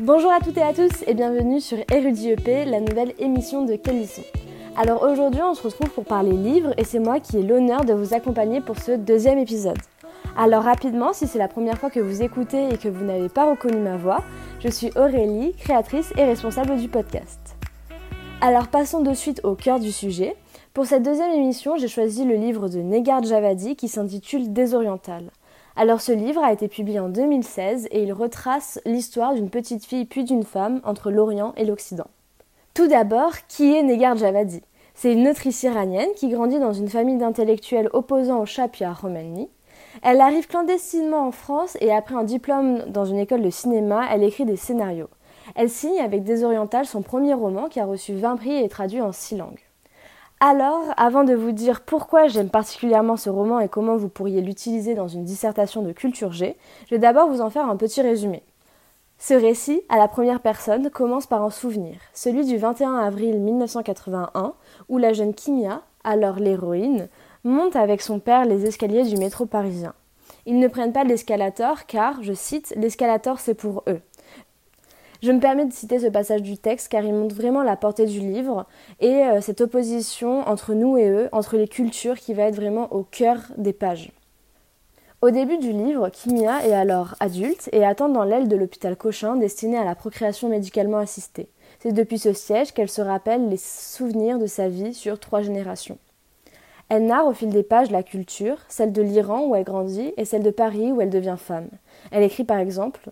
Bonjour à toutes et à tous et bienvenue sur Érudit EP, la nouvelle émission de Kélisson. Alors aujourd'hui on se retrouve pour parler livres et c'est moi qui ai l'honneur de vous accompagner pour ce deuxième épisode. Alors rapidement, si c'est la première fois que vous écoutez et que vous n'avez pas reconnu ma voix, je suis Aurélie, créatrice et responsable du podcast. Alors passons de suite au cœur du sujet. Pour cette deuxième émission, j'ai choisi le livre de Negar Javadi qui s'intitule Désoriental. Alors ce livre a été publié en 2016 et il retrace l'histoire d'une petite fille puis d'une femme entre l'Orient et l'Occident. Tout d'abord, qui est Negar Javadi C'est une autrice iranienne qui grandit dans une famille d'intellectuels opposants au Shah puis. Elle arrive clandestinement en France et après un diplôme dans une école de cinéma, elle écrit des scénarios. Elle signe avec Désoriental son premier roman qui a reçu 20 prix et est traduit en six langues. Alors, avant de vous dire pourquoi j'aime particulièrement ce roman et comment vous pourriez l'utiliser dans une dissertation de culture G, je vais d'abord vous en faire un petit résumé. Ce récit, à la première personne, commence par un souvenir, celui du 21 avril 1981, où la jeune Kimia, alors l'héroïne, monte avec son père les escaliers du métro parisien. Ils ne prennent pas l'escalator car, je cite, l'escalator c'est pour eux. Je me permets de citer ce passage du texte car il montre vraiment la portée du livre et euh, cette opposition entre nous et eux, entre les cultures qui va être vraiment au cœur des pages. Au début du livre, Kimia est alors adulte et attend dans l'aile de l'hôpital Cochin destiné à la procréation médicalement assistée. C'est depuis ce siège qu'elle se rappelle les souvenirs de sa vie sur trois générations. Elle narre au fil des pages la culture, celle de l'Iran où elle grandit et celle de Paris où elle devient femme. Elle écrit par exemple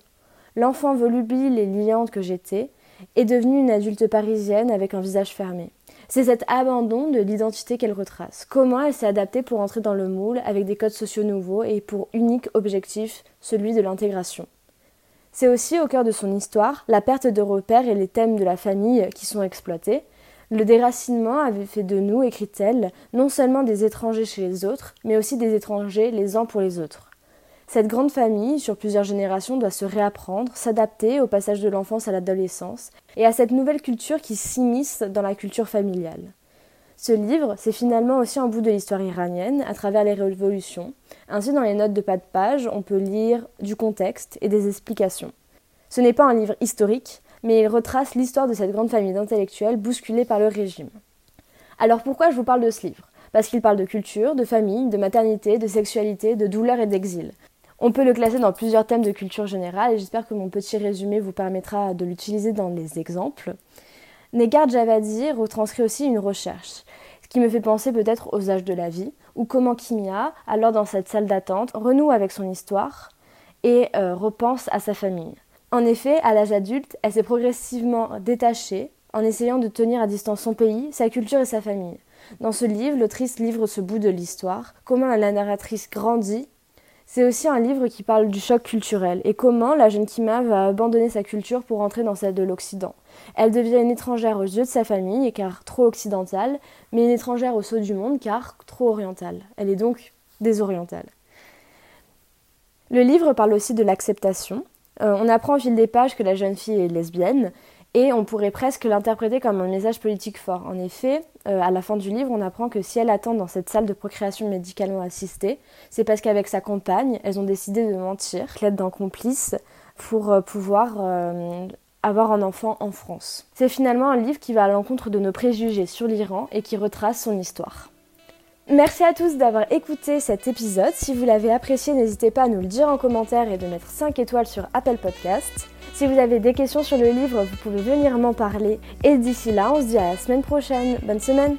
L'enfant volubile et liante que j'étais est devenue une adulte parisienne avec un visage fermé. C'est cet abandon de l'identité qu'elle retrace. Comment elle s'est adaptée pour entrer dans le moule avec des codes sociaux nouveaux et pour unique objectif, celui de l'intégration. C'est aussi au cœur de son histoire la perte de repères et les thèmes de la famille qui sont exploités. Le déracinement avait fait de nous, écrit-elle, non seulement des étrangers chez les autres, mais aussi des étrangers les uns pour les autres. Cette grande famille, sur plusieurs générations, doit se réapprendre, s'adapter au passage de l'enfance à l'adolescence et à cette nouvelle culture qui s'immisce dans la culture familiale. Ce livre, c'est finalement aussi un bout de l'histoire iranienne à travers les révolutions. Ainsi, dans les notes de pas de page, on peut lire du contexte et des explications. Ce n'est pas un livre historique, mais il retrace l'histoire de cette grande famille d'intellectuels bousculés par le régime. Alors pourquoi je vous parle de ce livre? Parce qu'il parle de culture, de famille, de maternité, de sexualité, de douleur et d'exil. On peut le classer dans plusieurs thèmes de culture générale et j'espère que mon petit résumé vous permettra de l'utiliser dans les exemples. Negar Javadi retranscrit aussi une recherche, ce qui me fait penser peut-être aux âges de la vie, ou comment Kimia, alors dans cette salle d'attente, renoue avec son histoire et euh, repense à sa famille. En effet, à l'âge adulte, elle s'est progressivement détachée en essayant de tenir à distance son pays, sa culture et sa famille. Dans ce livre, l'autrice livre ce bout de l'histoire, comment la narratrice grandit c'est aussi un livre qui parle du choc culturel et comment la jeune Kima va abandonner sa culture pour entrer dans celle de l'Occident. Elle devient une étrangère aux yeux de sa famille car trop occidentale, mais une étrangère au saut du monde car trop orientale. Elle est donc désorientale. Le livre parle aussi de l'acceptation. Euh, on apprend au fil des pages que la jeune fille est lesbienne et on pourrait presque l'interpréter comme un message politique fort. En effet, euh, à la fin du livre, on apprend que si elle attend dans cette salle de procréation médicalement assistée, c'est parce qu'avec sa compagne, elles ont décidé de mentir, l'aide d'un complice, pour euh, pouvoir euh, avoir un enfant en France. C'est finalement un livre qui va à l'encontre de nos préjugés sur l'Iran et qui retrace son histoire. Merci à tous d'avoir écouté cet épisode. Si vous l'avez apprécié, n'hésitez pas à nous le dire en commentaire et de mettre 5 étoiles sur Apple Podcast. Si vous avez des questions sur le livre, vous pouvez venir m'en parler. Et d'ici là, on se dit à la semaine prochaine. Bonne semaine